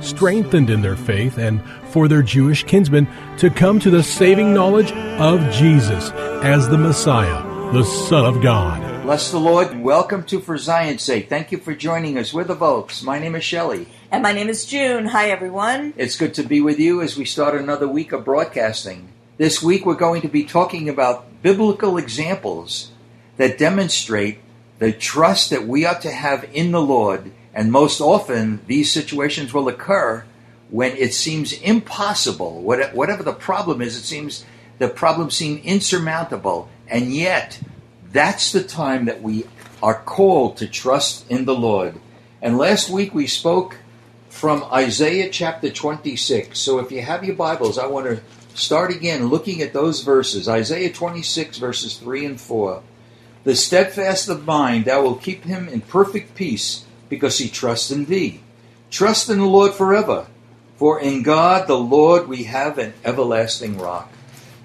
strengthened in their faith and for their Jewish kinsmen to come to the saving knowledge of Jesus as the Messiah, the Son of God. Bless the Lord and welcome to For Zion's Sake. Thank you for joining us. We're the Volks. My name is Shelley. And my name is June. Hi, everyone. It's good to be with you as we start another week of broadcasting. This week we're going to be talking about biblical examples that demonstrate the trust that we ought to have in the Lord. And most often, these situations will occur when it seems impossible. Whatever the problem is, it seems the problem seems insurmountable. And yet, that's the time that we are called to trust in the Lord. And last week we spoke from Isaiah chapter 26. So if you have your Bibles, I want to start again looking at those verses. Isaiah 26, verses 3 and 4. The steadfast of mind, thou will keep him in perfect peace, because he trusts in thee. Trust in the Lord forever, for in God the Lord we have an everlasting rock.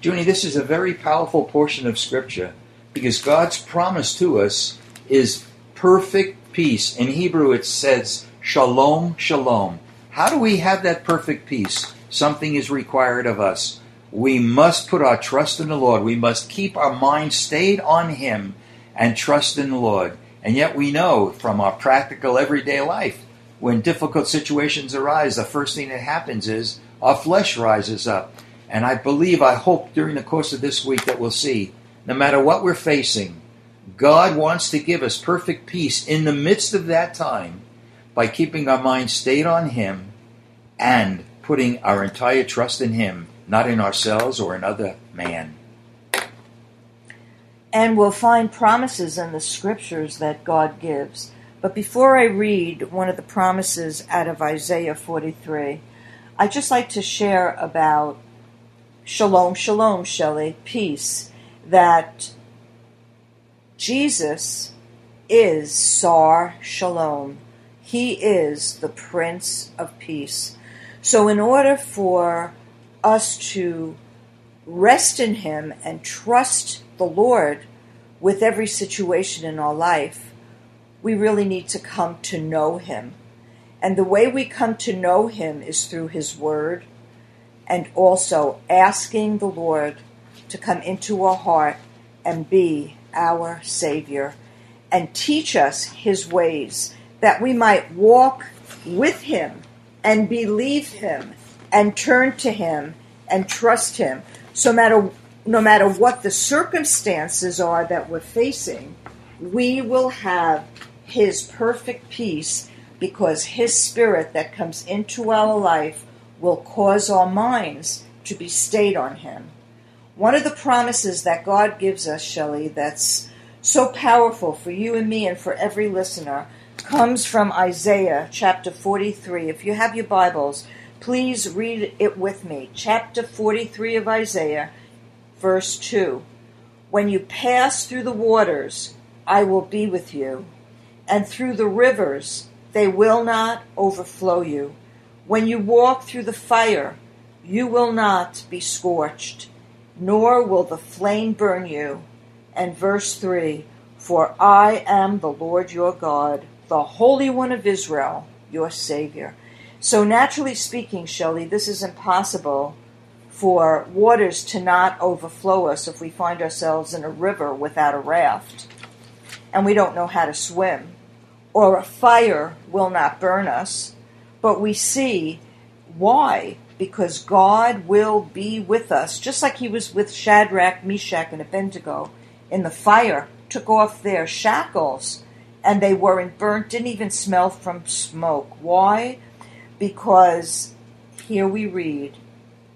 Junie, this is a very powerful portion of Scripture because God's promise to us is perfect peace. In Hebrew it says, Shalom, Shalom. How do we have that perfect peace? Something is required of us. We must put our trust in the Lord. We must keep our mind stayed on Him and trust in the Lord. And yet we know from our practical everyday life, when difficult situations arise, the first thing that happens is our flesh rises up. And I believe, I hope during the course of this week that we'll see, no matter what we're facing, God wants to give us perfect peace in the midst of that time by keeping our mind stayed on Him and putting our entire trust in Him, not in ourselves or another man. And we'll find promises in the scriptures that God gives. But before I read one of the promises out of Isaiah 43, I'd just like to share about shalom, shalom, Shelley, peace, that Jesus is Sar Shalom. He is the Prince of Peace. So, in order for us to rest in Him and trust the Lord with every situation in our life, we really need to come to know Him. And the way we come to know Him is through His Word and also asking the Lord to come into our heart and be our Savior and teach us His ways that we might walk with Him and believe Him and turn to Him and trust Him. So matter no matter what the circumstances are that we're facing, we will have His perfect peace because His Spirit that comes into our life will cause our minds to be stayed on Him. One of the promises that God gives us, Shelley, that's so powerful for you and me and for every listener comes from Isaiah chapter 43. If you have your Bibles, please read it with me. Chapter 43 of Isaiah verse 2 When you pass through the waters, I will be with you, and through the rivers, they will not overflow you. When you walk through the fire, you will not be scorched, nor will the flame burn you. And verse 3 For I am the Lord your God, the Holy One of Israel, your Savior. So, naturally speaking, Shelley, this is impossible for waters to not overflow us if we find ourselves in a river without a raft and we don't know how to swim, or a fire will not burn us, but we see why because God will be with us, just like He was with Shadrach, Meshach, and Abednego in the fire, took off their shackles, and they weren't burnt, didn't even smell from smoke. Why? Because here we read,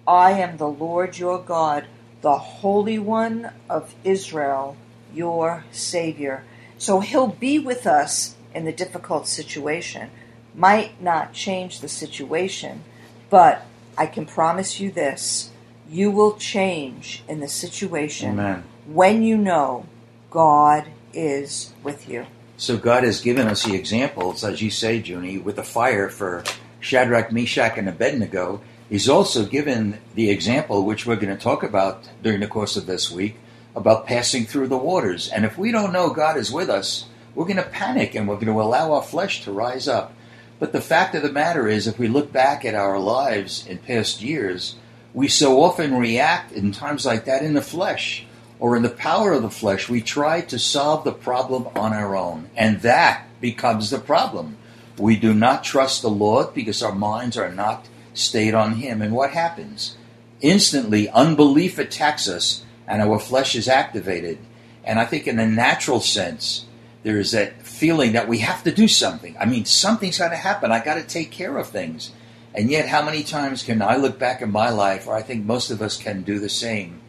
I am the Lord your God, the Holy One of Israel, your Savior. So He'll be with us in the difficult situation. Might not change the situation, but I can promise you this you will change in the situation Amen. when you know God is with you. So God has given us the examples, as you say, Junie, with the fire for Shadrach, Meshach, and Abednego. He's also given the example, which we're going to talk about during the course of this week, about passing through the waters. And if we don't know God is with us, we're going to panic and we're going to allow our flesh to rise up. But the fact of the matter is, if we look back at our lives in past years, we so often react in times like that in the flesh or in the power of the flesh. We try to solve the problem on our own, and that becomes the problem. We do not trust the Lord because our minds are not stayed on Him. And what happens? Instantly, unbelief attacks us, and our flesh is activated. And I think, in a natural sense, there is that feeling that we have to do something. I mean, something's got to happen. I got to take care of things. And yet, how many times can I look back in my life, or I think most of us can do the same,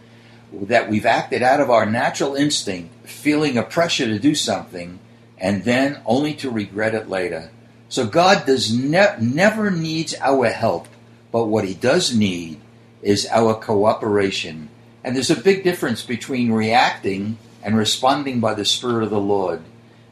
that we've acted out of our natural instinct, feeling a pressure to do something, and then only to regret it later. So God does ne- never needs our help, but what He does need is our cooperation. And there's a big difference between reacting and responding by the Spirit of the Lord.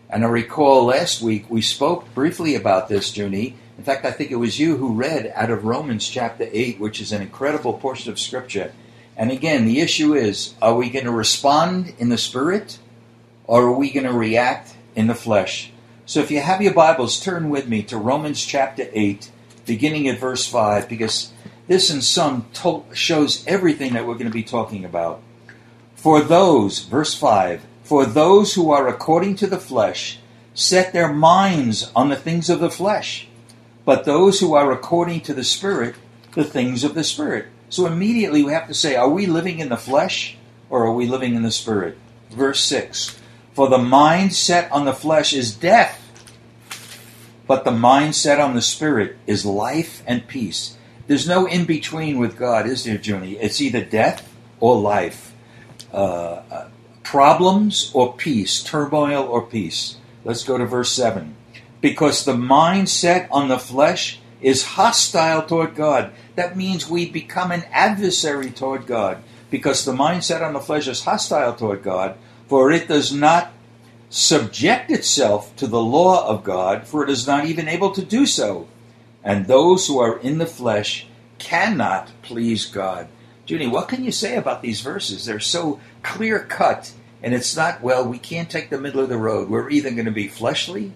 And I recall last week we spoke briefly about this, Junie. In fact, I think it was you who read out of Romans chapter 8, which is an incredible portion of Scripture. And again, the issue is are we going to respond in the Spirit or are we going to react in the flesh? So if you have your Bibles, turn with me to Romans chapter 8, beginning at verse 5, because this in sum to- shows everything that we're going to be talking about. For those, verse 5, for those who are according to the flesh set their minds on the things of the flesh, but those who are according to the Spirit, the things of the Spirit. So immediately we have to say, are we living in the flesh or are we living in the Spirit? Verse 6 For the mind set on the flesh is death, but the mind set on the Spirit is life and peace. There's no in between with God, is there, Junie? It's either death or life. Uh, uh, problems or peace, turmoil or peace. Let's go to verse 7. Because the mind set on the flesh is hostile toward God. That means we become an adversary toward God. Because the mindset on the flesh is hostile toward God, for it does not subject itself to the law of God, for it is not even able to do so. And those who are in the flesh cannot please God. Junie, what can you say about these verses? They're so clear cut, and it's not, well, we can't take the middle of the road. We're either going to be fleshly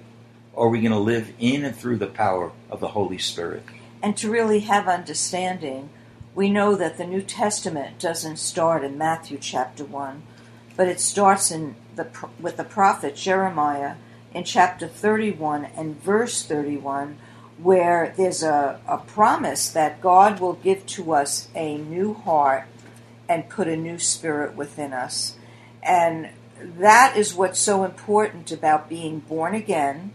or we're going to live in and through the power of the Holy Spirit. And to really have understanding, we know that the New Testament doesn't start in Matthew chapter 1, but it starts in the, with the prophet Jeremiah in chapter 31 and verse 31, where there's a, a promise that God will give to us a new heart and put a new spirit within us. And that is what's so important about being born again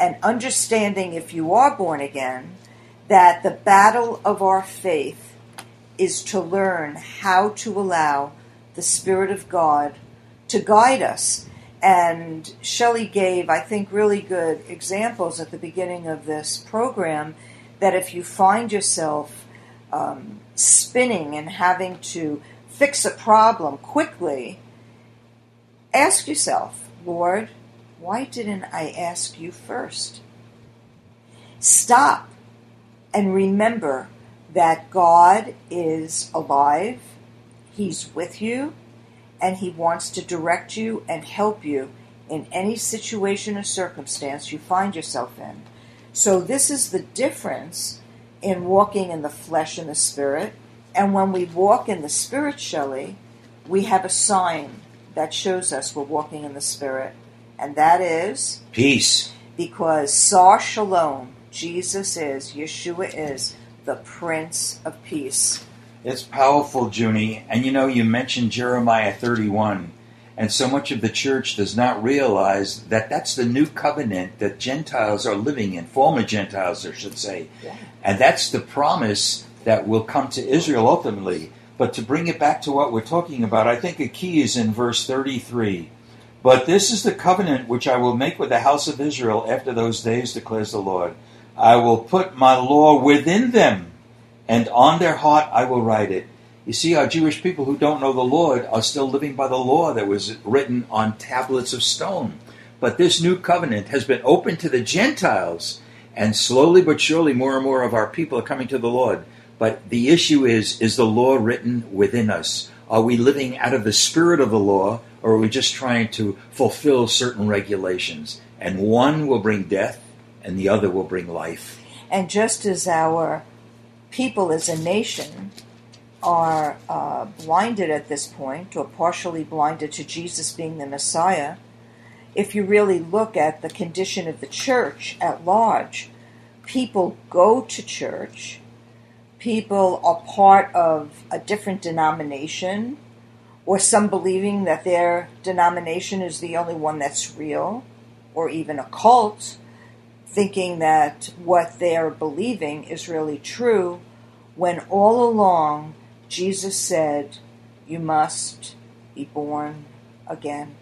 and understanding if you are born again that the battle of our faith is to learn how to allow the Spirit of God to guide us. And Shelley gave, I think, really good examples at the beginning of this program that if you find yourself um, spinning and having to fix a problem quickly, ask yourself, Lord, why didn't I ask you first? Stop and remember that God is alive, He's with you, and He wants to direct you and help you in any situation or circumstance you find yourself in. So, this is the difference in walking in the flesh and the spirit. And when we walk in the spirit, Shelley, we have a sign that shows us we're walking in the spirit, and that is Peace. because Sar Shalom, Jesus is, Yeshua is the Prince of Peace. It's powerful, Junie. And you know, you mentioned Jeremiah 31. And so much of the church does not realize that that's the new covenant that Gentiles are living in, former Gentiles, I should say. Yeah. And that's the promise that will come to Israel ultimately. But to bring it back to what we're talking about, I think a key is in verse 33. But this is the covenant which I will make with the house of Israel after those days, declares the Lord. I will put my law within them, and on their heart I will write it. You see, our Jewish people who don't know the Lord are still living by the law that was written on tablets of stone. But this new covenant has been open to the Gentiles, and slowly but surely more and more of our people are coming to the Lord. But the issue is is the law written within us? Are we living out of the spirit of the law, or are we just trying to fulfill certain regulations? And one will bring death, and the other will bring life. And just as our people as a nation are uh, blinded at this point, or partially blinded to Jesus being the Messiah, if you really look at the condition of the church at large, people go to church, people are part of a different denomination, or some believing that their denomination is the only one that's real, or even a cult, thinking that what they're believing is really true, when all along Jesus said, You must be born again.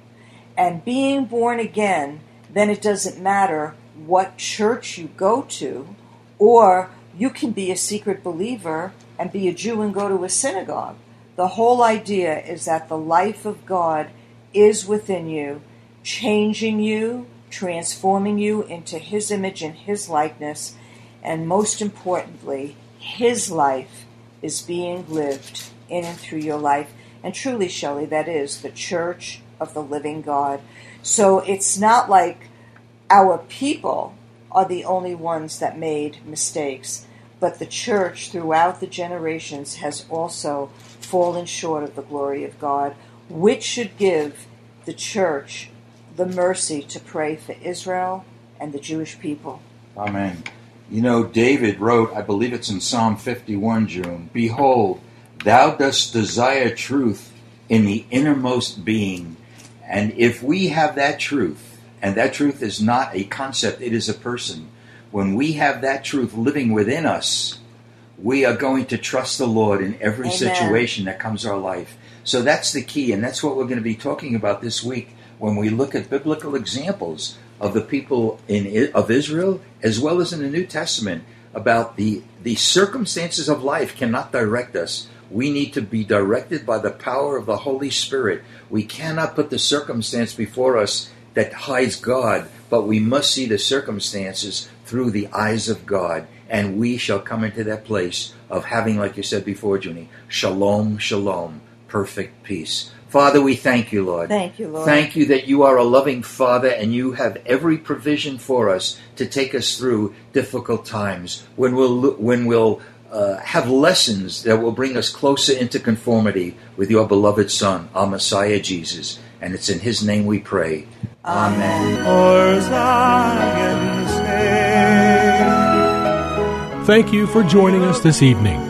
And being born again, then it doesn't matter what church you go to, or you can be a secret believer and be a Jew and go to a synagogue. The whole idea is that the life of God is within you, changing you, transforming you into His image and His likeness, and most importantly, His life is being lived in and through your life. And truly, Shelley, that is the church of the living God. So it's not like our people are the only ones that made mistakes, but the church throughout the generations has also fallen short of the glory of God, which should give the church the mercy to pray for Israel and the Jewish people. Amen. You know, David wrote, I believe it's in Psalm 51, June, Behold, thou dost desire truth in the innermost being. And if we have that truth, and that truth is not a concept, it is a person, when we have that truth living within us, we are going to trust the Lord in every Amen. situation that comes our life. So that's the key, and that's what we're going to be talking about this week when we look at biblical examples of the people in of Israel as well as in the New Testament about the the circumstances of life cannot direct us. We need to be directed by the power of the Holy Spirit. We cannot put the circumstance before us that hides God, but we must see the circumstances through the eyes of God, and we shall come into that place of having, like you said before, Junie, shalom, shalom, perfect peace. Father, we thank you, Lord. Thank you, Lord. Thank you that you are a loving Father and you have every provision for us to take us through difficult times when we'll, when we'll uh, have lessons that will bring us closer into conformity with your beloved Son, our Messiah Jesus. And it's in his name we pray. Amen. For Zion's sake. Thank you for joining us this evening.